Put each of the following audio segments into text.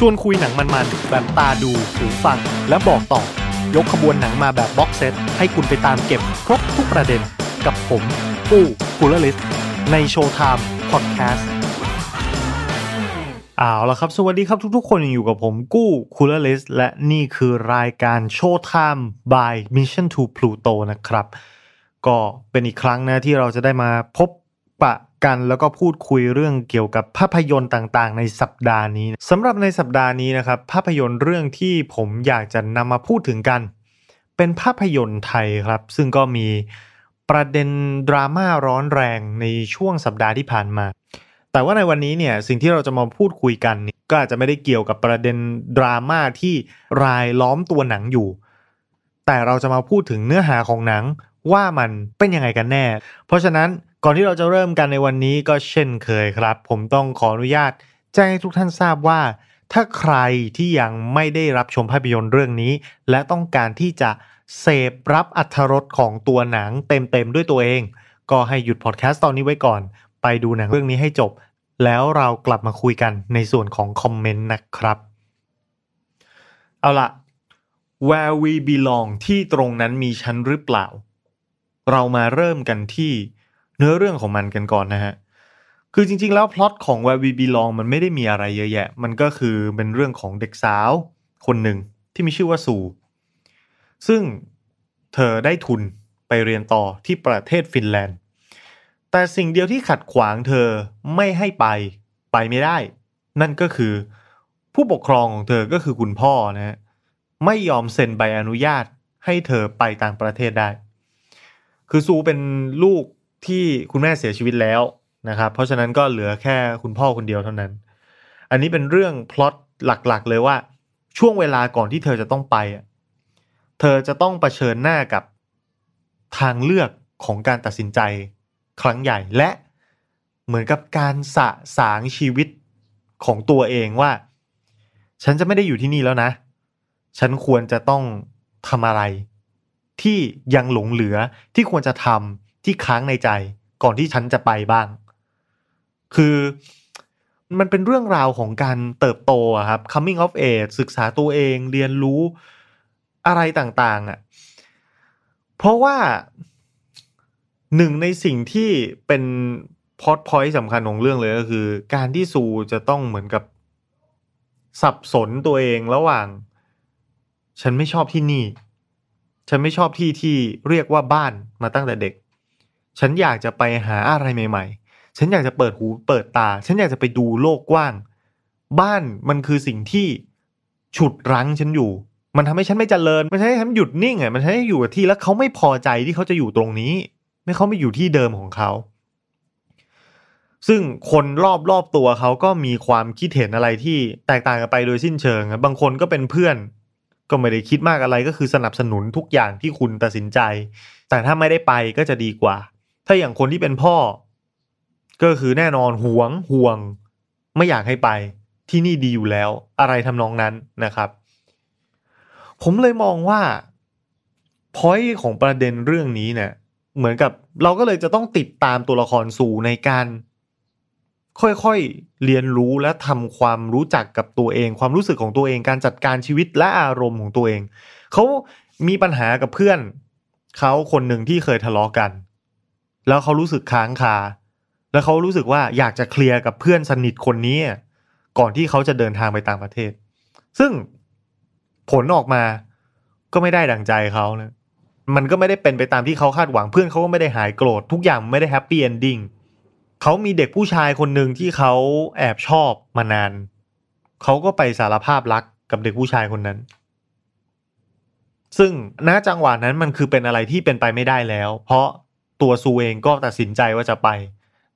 ชวนคุยหนังมันๆแบบตาดูหูฟัง และบอกต่อ ยกขบวนหนังมาแบบ box set ให้คุณไปตามเก็บครบทุกประเด็นกับผมปู้กูลลิสใน Showtime Podcast เอาละครับ สวัสดีครับทุกๆ คนอยู่กับผมกู้คูลลิสและนี่คือรายการโชว์ไทม์ by Mission to Pluto นะครับ ก็เป็นอีกครั้งนะที่เราจะได้มาพบปะ กัน แล้วก็พูดคุยเรื่องเกี่ยวกับภาพยนตร์ต่างๆ ในสัปดาห์นี้สำหรับในสัปดาห์นี้นะครับภาพยนตร์เรื่องที่ผมอยากจะนำมาพูดถึงกัน เป็นภาพยนตร์ไทยครับ ซึ่งก็มีประเด็นดราม่าร้อนแรงในช่วงสัปดาห์ที่ผ่านมา แต่ว่าในวันนี้เนี่ยสิ่งที่เราจะมาพูดคุยกันนก็อาจจะไม่ได้เกี่ยวกับประเด็นดราม่าที่รายล้อมตัวหนังอยู่ แต่เราจะมาพูดถึงเนื้อหาของหนังว่ามันเป็นยังไงกันแน่ เพราะฉะนั้น ก่อนที่เราจะเริ่มกันในวันนี้ก็เช่นเคยครับ ผมต้องขออนุญาตแจ้งให้ทุกท่านทราบว่า ถ้าใครที่ยังไม่ได้รับชมภาพยนตร์เรื่องนี้ และต้องการที่จะเสพรับอัธรสของตัวหนังเต็มๆด้วยตัวเอง ก็ให้หยุดพอดแคสต์ตอนนี้ไว้ก่อน ไปดูหนังเรื่องนี้ให้จบ แล้วเรากลับมาคุยกันในส่วนของคอมเมนต์นะครับ เอาละ where we belong ที่ตรงนั้นมีฉันหรือเปล่า เรามาเริ่มกันที่ เนื้อเรื่องของมันกันก่อนนะฮะคือจริง ๆ แล้วพล็อตของ Where We Belong มันไม่ได้มีอะไรเยอะแยะ มันก็คือเป็นเรื่องของเด็กสาวคนหนึ่งที่มีชื่อว่าซูซึ่งเธอได้ทุนไปเรียนต่อที่ประเทศฟินแลนด์ แต่สิ่งเดียวที่ขัดขวางเธอไม่ให้ไปไปไม่ได้ นั่นก็คือผู้ปกครองของเธอก็คือคุณพ่อนะฮะไม่ยอมเซ็นใบอนุญาตให้เธอไปต่างประเทศได้ คือซูเป็นลูก ที่คุณแม่เสียชีวิตแล้วนะครับ เพราะฉะนั้นก็เหลือแค่คุณพ่อคนเดียวเท่านั้น อันนี้เป็นเรื่องพล็อตหลักๆ เลยว่าช่วงเวลาก่อนที่เธอจะต้องไปเธอจะต้องเผชิญหน้ากับทางเลือกของการตัดสินใจครั้งใหญ่และเหมือนกับการสะสางชีวิตของตัวเองว่า ฉันจะไม่ได้อยู่ที่นี่แล้วนะ ฉันควรจะต้องทำอะไร ที่ยังหลงเหลือที่ควรจะทำ ที่ค้างในใจก่อนที่ฉันจะไปบ้าง คือมันเป็นเรื่องราวของการเติบโตครับ coming of age ศึกษาตัวเองเรียนรู้อะไรต่างๆอะเพราะว่าหนึ่งในสิ่งที่เป็นพอดพอยต์สำคัญของเรื่องเลยก็คือ การที่ซูจะต้องเหมือนกับสับสนตัวเองระหว่าง ฉันไม่ชอบที่นี่ ฉันไม่ชอบที่ที่เรียกว่าบ้านมาตั้งแต่เด็ก ฉันอยากจะไปหาอะไรใหม่ ๆ ฉันอยากจะเปิดหูเปิดตา ฉันอยากจะไปดูโลกกว้าง บ้านมันคือสิ่งที่ฉุดรั้งฉันอยู่ มันทำให้ฉันไม่เจริญ มันทำให้ฉันหยุดนิ่งอะมันทำให้อยู่กับที่แล้วเขาไม่พอใจที่เขาจะอยู่ตรงนี้ ไม่เขาไม่อยู่ที่เดิมของเขา ซึ่งคนรอบรอบตัวเขาก็มีความคิดเห็นอะไรที่แตกต่างกันไปโดยสิ้นเชิงบางคนก็เป็นเพื่อนก็ไม่ได้คิดมากอะไรก็คือสนับสนุนทุกอย่างที่คุณตัดสินใจ แต่ถ้าไม่ได้ไปก็จะดีกว่า ถ้าอย่างคนที่เป็นพ่อ ก็คือแน่นอนห่วงห่วง ไม่อยากให้ไป ที่นี่ดีอยู่แล้ว อะไรทำนองนั้นนะครับ ผมเลยมองว่าพอยของประเด็นเรื่องนี้เนี่ยเหมือนกับเราก็เลยจะต้องติดตามตัวละครสู่ในการ ค่อยๆเรียนรู้และทำความรู้จักกับตัวเอง ความรู้สึกของตัวเองการจัดการชีวิตและอารมณ์ของตัวเอง เขามีปัญหากับเพื่อนเขาคนหนึ่งที่เคยทะเลาะกัน แล้วเขารู้สึกค้างคา แล้วเขารู้สึกว่าอยากจะเคลียร์กับเพื่อนสนิทคนนี้ ก่อนที่เขาจะเดินทางไปต่างประเทศ ซึ่งผลออกมาก็ไม่ได้ดังใจเขานะมันก็ไม่ได้เป็นไปตามที่เขาคาดหวังเพื่อนเขาก็ไม่ได้หายโกรธทุกอย่างไม่ได้ happy ending เขามีเด็กผู้ชายคนหนึ่งที่เขาแอบชอบมานาน เขาก็ไปสารภาพรักกับเด็กผู้ชายคนนั้น ซึ่งณจังหวะนั้นมันคือเป็นอะไรที่เป็นไปไม่ได้แล้ว เพราะ ตัวซูเองก็ตัดสินใจว่าจะไป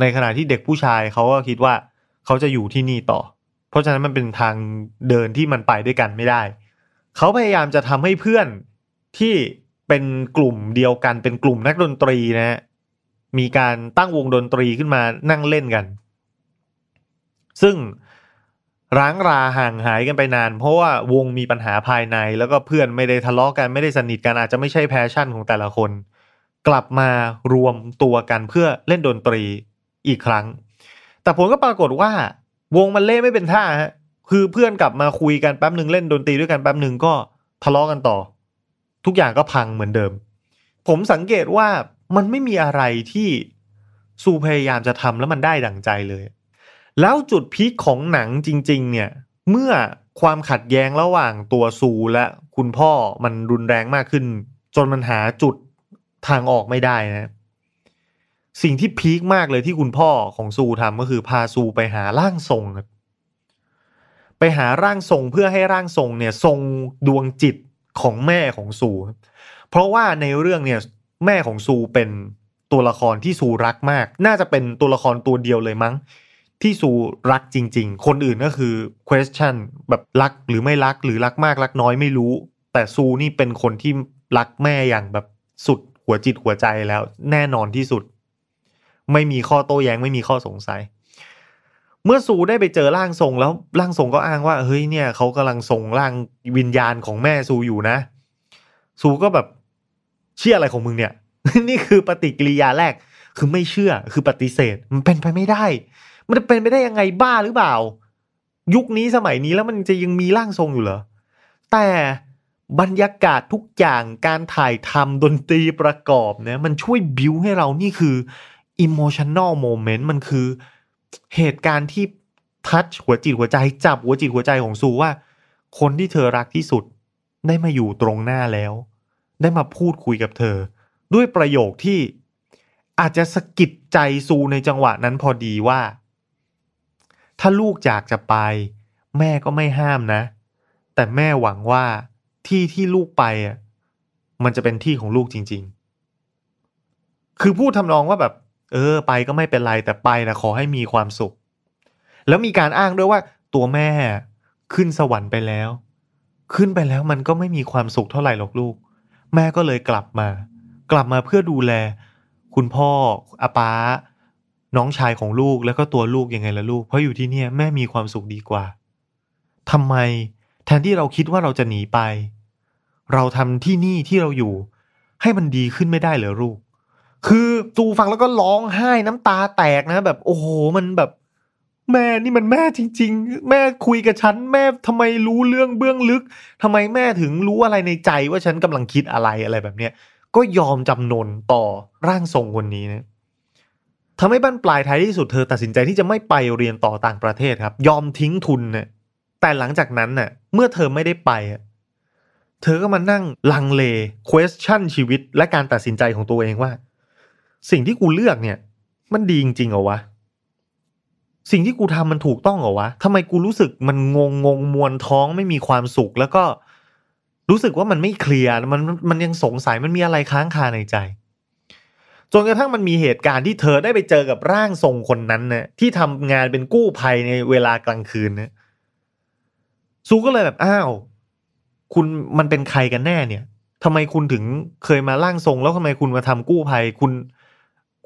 ในขณะที่เด็กผู้ชายเขาก็คิดว่าเขาจะอยู่ที่นี่ต่อ เพราะฉะนั้นมันเป็นทางเดินที่มันไปด้วยกันไม่ได้ เขาพยายามจะทำให้เพื่อนที่เป็นกลุ่มเดียวกันเป็นกลุ่มนักดนตรีนะฮะมีการตั้งวงดนตรีขึ้นมานั่งเล่นกัน ซึ่งร้างราห่างหายกันไปนาน เพราะว่าวงมีปัญหาภายใน แล้วก็เพื่อนไม่ได้ทะเลาะกันไม่ได้สนิทกันอาจจะไม่ใช่แพชชั่นของแต่ละคน กลับมารวมตัวกันเพื่อเล่นดนตรีอีกครั้ง แต่ผลก็ปรากฏว่าวงมันเล่ไม่เป็นท่าฮะคือเพื่อนกลับมาคุยกันแป๊บหนึ่งเล่นดนตรีด้วยกันแป๊บหนึ่งก็ทะเลาะกันต่อ ทุกอย่างก็พังเหมือนเดิม ผมสังเกตว่ามันไม่มีอะไรที่ซูพยายามจะทำแล้วมันได้ดั่งใจเลย แล้วจุดพีคของหนังจริง ๆ เนี่ย เมื่อความขัดแย้งระหว่างตัวซูและคุณพ่อมันรุนแรงมากขึ้น จนมันหาจุด ทางออกไม่ได้นะ สิ่งที่พีคมากเลยที่คุณพ่อของซูทำก็คือพาซูไปหาร่างทรงครับไปหาร่างทรงเพื่อให้ร่างทรงเนี่ยทรงดวงจิตของแม่ของซู เพราะว่าในเรื่องเนี่ยแม่ของซูเป็นตัวละครที่ซูรักมาก น่าจะเป็นตัวละครตัวเดียวเลยมั้ง ที่ซูรักจริง ๆ คนอื่นก็คือ question แบบรักหรือไม่รักหรือรักมากรักน้อยไม่รู้ แต่ซูนี่เป็นคนที่รักแม่อย่างแบบสุด หัวจิตหัวใจแล้ว แน่นอนที่สุด ไม่มีข้อโต้แย้งไม่มีข้อสงสัย เมื่อซูได้ไปเจอร่างทรงแล้วร่างทรงก็อ้างว่าเฮ้ยเนี่ยเขากำลังทรงร่างวิญญาณของแม่ซูอยู่นะ ซูก็แบบเชื่ออะไรของมึงเนี่ย นี่คือปฏิกิริยาแรกคือไม่เชื่อคือปฏิเสธ มันเป็นไปไม่ได้ มันจะเป็นไปได้ยังไงบ้าหรือเปล่า ยุคนี้สมัยนี้แล้วมันจะยังมีร่างทรงอยู่เหรอแต่ บรรยากาศทุกอย่างการถ่ายทำดนตรีประกอบเนี่ยมันช่วยบิวให้เรานี่คือ emotional moment มันคือเหตุการณ์ที่ทัชหัวจิตหัวใจจับหัวจิตหัวใจของซูว่า คนที่เธอรักที่สุดได้มาอยู่ตรงหน้าแล้ว ได้มาพูดคุยกับเธอ ด้วยประโยคที่อาจจะสะกิดใจซูในจังหวะนั้นพอดีว่า ถ้าลูกอยากจะไป แม่ก็ไม่ห้ามนะ แต่แม่หวังว่า ที่ที่ลูกไปอะมันจะเป็นที่ของลูกจริง ๆ คือพูดทำนองว่าแบบ เออ ไปก็ไม่เป็นไรแต่ไปนะขอให้มีความสุข แล้วมีการอ้างด้วยว่าตัวแม่ขึ้นสวรรค์ไปแล้ว ขึ้นไปแล้วมันก็ไม่มีความสุขเท่าไหร่หรอกลูก แม่ก็เลยกลับมา กลับมาเพื่อดูแล คุณพ่ออาป้า น้องชายของลูกแล้วก็ตัวลูกยังไงล่ะลูก เพราะอยู่ที่เนี่ยแม่มีความสุขดีกว่าทำไมแทนที่เราคิดว่าเราจะหนีไป เราทำที่นี่ที่เราอยู่ ให้มันดีขึ้นไม่ได้เหรอลูก คือตูฟังแล้วก็ร้องไห้น้ำตาแตกนะ แบบโอ้โหมันแบบ แม่นี่มันแม่จริง ๆ แม่คุยกับฉันแม่ทำไมรู้เรื่องเบื้องลึกทำไมแม่ถึงรู้อะไรในใจว่าฉันกำลังคิดอะไรอะไรแบบเนี้ยก็ยอมจำนนต่อร่างทรงคนนี้นะทำให้บ้านปลายท้ายที่สุดเธอตัดสินใจที่จะไม่ไปเรียนต่อต่างประเทศครับ ยอมทิ้งทุนเนะ่ยแต่หลังจากนั้นน่ะเมื่อเธอไม่ได้ไปอะ เธอก็มานั่งลังเล question ชีวิตและการตัดสินใจของตัวเองว่า สิ่งที่กูเลือกเนี่ย มันดีจริงๆเหรอวะ สิ่งที่กูทำมันถูกต้องเหรอวะทำไมกูรู้สึกมันงงงงมวนท้องไม่มีความสุข แล้วก็รู้สึกว่ามันไม่เคลียร์มันมันยังสงสัยมันมีอะไรค้างคาในใจจนกระทั่งมันมีเหตุการณ์ที่เธอได้ไปเจอกับร่างทรงคนนั้นนะที่ทำงานเป็นกู้ภัยในเวลากลางคืนนะซูก็เลยแบบอ้าว คุณมันเป็นใครกันแน่เนี่ยทำไมคุณถึงเคยมาร่างทรง แล้วทำไมคุณมาทำกู้ภัยคุณ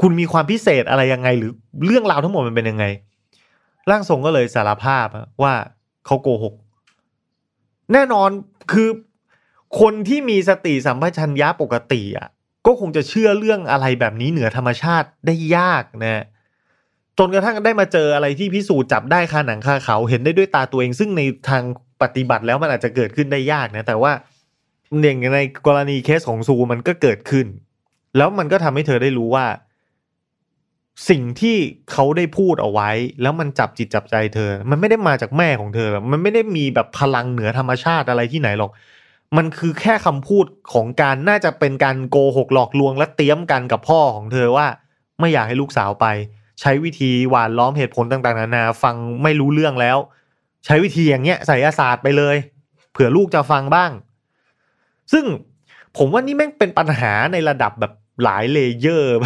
คุณมีความพิเศษอะไรยังไง หรือเรื่องราวทั้งหมดมันเป็นยังไง ร่างทรงก็เลยสารภาพว่าเขาโกหก แน่นอนคือคนที่มีสติสัมปชัญญะปกติอะก็คงจะเชื่อเรื่องอะไรแบบนี้เหนือธรรมชาติได้ยากนะ จนกระทั่งได้มาเจออะไรที่พิสูจน์จับได้คาหนังคาเขาเห็นได้ด้วยตาตัวเอง ซึ่งในทางปฏิบัติแล้วมันอาจจะเกิดขึ้นได้ยากนะ แต่ว่าอย่างในกรณีเคสของซูมันก็เกิดขึ้น แล้วมันก็ทำให้เธอได้รู้ว่า สิ่งที่เขาได้พูดเอาไว้ แล้วมันจับจิตจับใจเธอ มันไม่ได้มาจากแม่ของเธอ มันไม่ได้มีแบบพลังเหนือธรรมชาติอะไรที่ไหนหรอกมันคือแค่คำพูดของการน่าจะเป็นการโกหกหลอกลวงและเตรียมกันกับพ่อของเธอว่า ไม่อยากให้ลูกสาวไป ใช้วิธีหวานล้อมเหตุผลต่างๆนานาฟังไม่รู้เรื่องแล้ว ใช้วิธีอย่างเงี้ยใส่อาศาสตร์ไปเลย เผื่อลูกจะฟังบ้าง ซึ่งผมว่านี่แม่งเป็นปัญหาในระดับแบบหลายเลเยอร์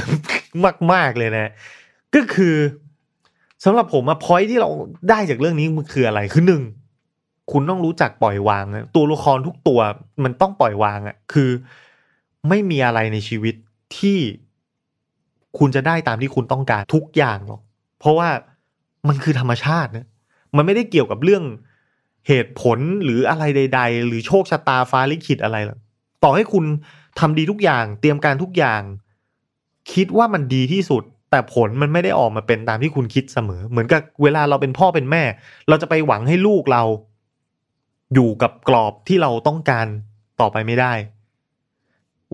มาก ๆ เลยนะ ก็คือสำหรับผมอะพอยที่เราได้จากเรื่องนี้มันคืออะไรคือหนึ่งคุณต้องรู้จักปล่อยวางนะตัวละครทุกตัวมันต้องปล่อยวางอะคือ ไม่มีอะไรในชีวิตที่ คุณจะได้ตามที่คุณต้องการทุกอย่างหรอก เพราะว่ามันคือธรรมชาตินะมันไม่ได้เกี่ยวกับเรื่องเหตุผลหรืออะไรใด ๆ หรือโชคชะตาฟ้าลิขิตอะไรหรอกต่อให้คุณทำดีทุกอย่าง เตรียมการทุกอย่าง คิดว่ามันดีที่สุด แต่ผลมันไม่ได้ออกมาเป็นตามที่คุณคิดเสมอ เหมือนกับเวลาเราเป็นพ่อเป็นแม่ เราจะไปหวังให้ลูกเรา อยู่กับกรอบที่เราต้องการต่อไปไม่ได้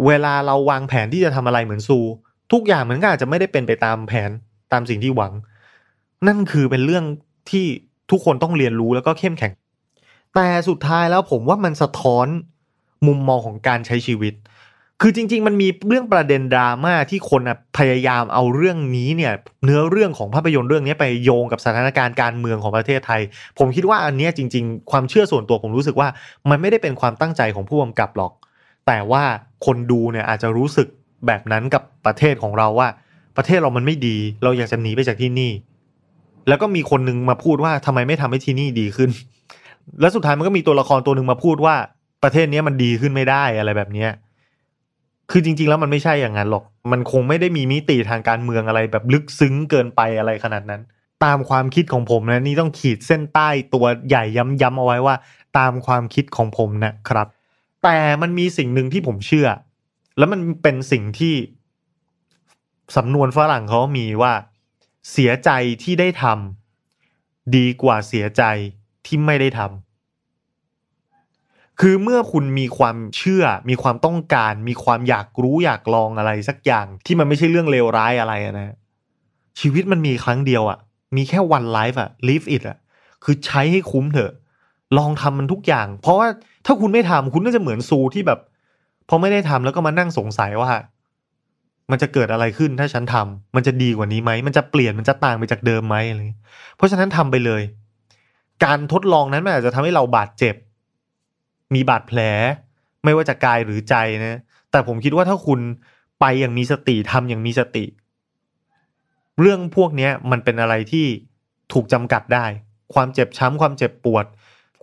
เวลาเราวางแผนที่จะทำอะไรเหมือนซู ทุกอย่างมันก็อาจจะไม่ได้เป็นไปตามแผนตามสิ่งที่หวัง นั่นคือเป็นเรื่องที่ทุกคนต้องเรียนรู้แล้วก็เข้มแข็ง แต่สุดท้ายแล้วผมว่ามันสะท้อนมุมมองของการใช้ชีวิต คือจริง ๆ มันมีเรื่องประเด็นดราม่าที่คนพยายามเอาเรื่องนี้เนี่ยเนื้อเรื่องของภาพยนตร์เรื่องนี้ไปโยงกับสถานการณ์การเมืองของประเทศไทย ผมคิดว่าอันนี้จริง ๆ ความเชื่อส่วนตัวผมรู้สึกว่ามันไม่ได้เป็นความตั้งใจของผู้กำกับหรอก แต่ว่าคนดูเนี่ยอาจจะรู้สึก แบบนั้นกับประเทศของเราว่า ประเทศเรามันไม่ดี เราอยากจะหนีไปจากที่นี่ แล้วก็มีคนนึงมาพูดว่าทำไมไม่ทำให้ที่นี่ดีขึ้น แล้วสุดท้ายมันก็มีตัวละครตัวหนึ่งมาพูดว่าประเทศนี้มันดีขึ้นไม่ได้อะไรแบบเนี้ยคือจริง ๆ แล้วมันไม่ใช่อย่างนั้นหรอก มันคงไม่ได้มีมิติทางการเมืองอะไรแบบลึกซึ้งเกินไปอะไรขนาดนั้น ตามความคิดของผมนะนี่ต้องขีดเส้นใต้ตัวใหญ่ย้ำๆเอาไว้ว่า ตามความคิดของผมนะครับ แต่มันมีสิ่งหนึ่งที่ผมเชื่อ แล้วมันเป็นสิ่งที่สำนวนฝรั่งเขามีว่า เสียใจที่ได้ทำดีกว่าเสียใจที่ไม่ได้ทำคือเมื่อคุณมีความเชื่อ มีความต้องการ มีความอยากรู้อยากลองอะไรสักอย่างที่มันไม่ใช่เรื่องเลวร้ายอะไรนะชีวิตมันมีครั้งเดียวอะมีแค่วันไลฟ์อะ live it อะคือใช้ให้คุ้มเถอะ ลองทำมันทุกอย่าง เพราะว่าถ้าคุณไม่ทำคุณก็จะเหมือนซูที่แบบ พอไม่ได้ทำแล้วก็มานั่งสงสัยว่า มันจะเกิดอะไรขึ้นถ้าฉันทำมันจะดีกว่านี้ไหมมันจะเปลี่ยนมันจะต่างไปจากเดิมไหมอะไรเพราะฉะนั้นทำไปเลย การทดลองนั้นมันอาจจะทำให้เราบาดเจ็บ มีบาดแผล ไม่ว่าจะกายหรือใจนะแต่ผมคิดว่าถ้าคุณไปอย่างมีสติทำอย่างมีสติ เรื่องพวกนี้มันเป็นอะไรที่ถูกจำกัดได้ ความเจ็บช้ำความเจ็บปวด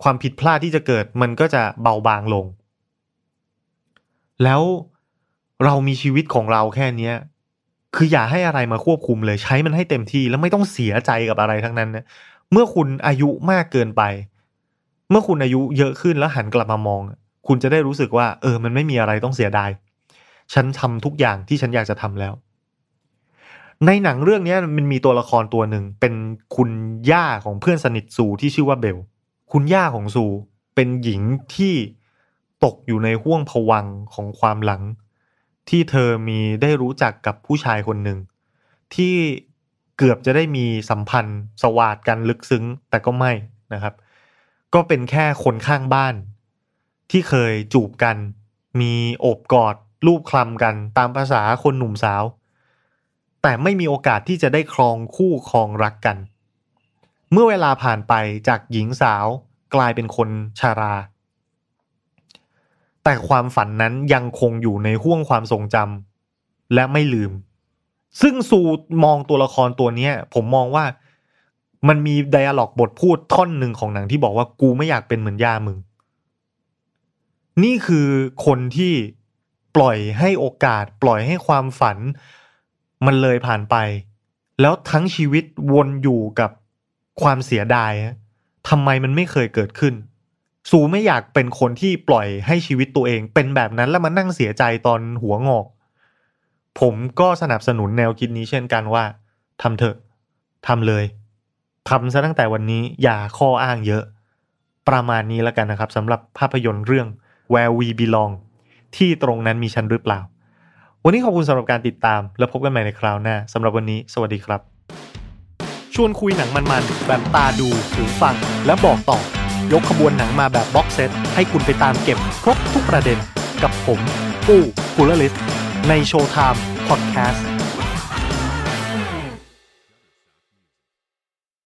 ความผิดพลาดที่จะเกิดมันก็จะเบาบางลง แล้วเรามีชีวิตของเราแค่เนี้ยคืออย่าให้อะไรมาควบคุมเลยใช้มันให้เต็มที่แล้วไม่ต้องเสียใจกับอะไรทั้งนั้นนะเมื่อคุณอายุมากเกินไป เมื่อคุณอายุเยอะขึ้นแล้วหันกลับมามอง คุณจะได้รู้สึกว่า เออ มันไม่มีอะไรต้องเสียดายฉันทำทุกอย่างที่ฉันอยากจะทำแล้ว ในหนังเรื่องนี้มันมีตัวละครตัวหนึ่งเป็นคุณย่าของเพื่อนสนิทซูที่ชื่อว่าเบล คุณย่าของซูเป็นหญิงที่ ตกอยู่ในห่วงผวังของความหลัง ที่เธอมีได้รู้จักกับผู้ชายคนหนึ่ง ที่เกือบจะได้มีสัมพันธ์สวาดกันลึกซึ้งแต่ก็ไม่นะครับ ก็เป็นแค่คนข้างบ้าน ที่เคยจูบกัน มีโอบกอดรูปคลำกันตามภาษาคนหนุ่มสาว แต่ไม่มีโอกาสที่จะได้ครองคู่ครองรักกัน เมื่อเวลาผ่านไปจากหญิงสาวกลายเป็นคนชารา แต่ความฝันนั้นยังคงอยู่ในห่วงความทรงจำและไม่ลืม ซึ่งซูมองตัวละครตัวเนี้ยผมมองว่ามันมีไดอะล็อกบทพูดท่อนหนึ่งของหนังที่บอกว่ากูไม่อยากเป็นเหมือนย่ามึง นี่คือคนที่ปล่อยให้โอกาส ปล่อยให้ความฝัน มันเลยผ่านไป แล้วทั้งชีวิตวนอยู่กับความเสียดายทำไมมันไม่เคยเกิดขึ้น ซูไม่อยากเป็นคนที่ปล่อยให้ชีวิตตัวเอง เป็นแบบนั้นแล้วมานั่งเสียใจตอนหัวงอก ผมก็สนับสนุนแนวคิดนี้เช่นกันว่าทำเถอะทำเลยทำซะตั้งแต่วันนี้อย่าข้ออ้างเยอะ ประมาณนี้แล้วกันนะครับสำหรับภาพยนตร์เรื่อง Where We Belong ที่ตรงนั้นมีฉันหรือเปล่า วันนี้ขอบคุณสำหรับการติดตาม แล้วพบกันใหม่ในคราวหน้าสำหรับวันนี้สวัสดีครับ ชวนคุยหนังมันๆแบบตาดูหูฟังและบอกต่อ ยกขบวนหนังมาแบบบ็อกเซตให้คุณไปตามเก็บครบทุกประเด็นกับผม ปู้กุลลิสในโชว์ไทม์พอดแคสต์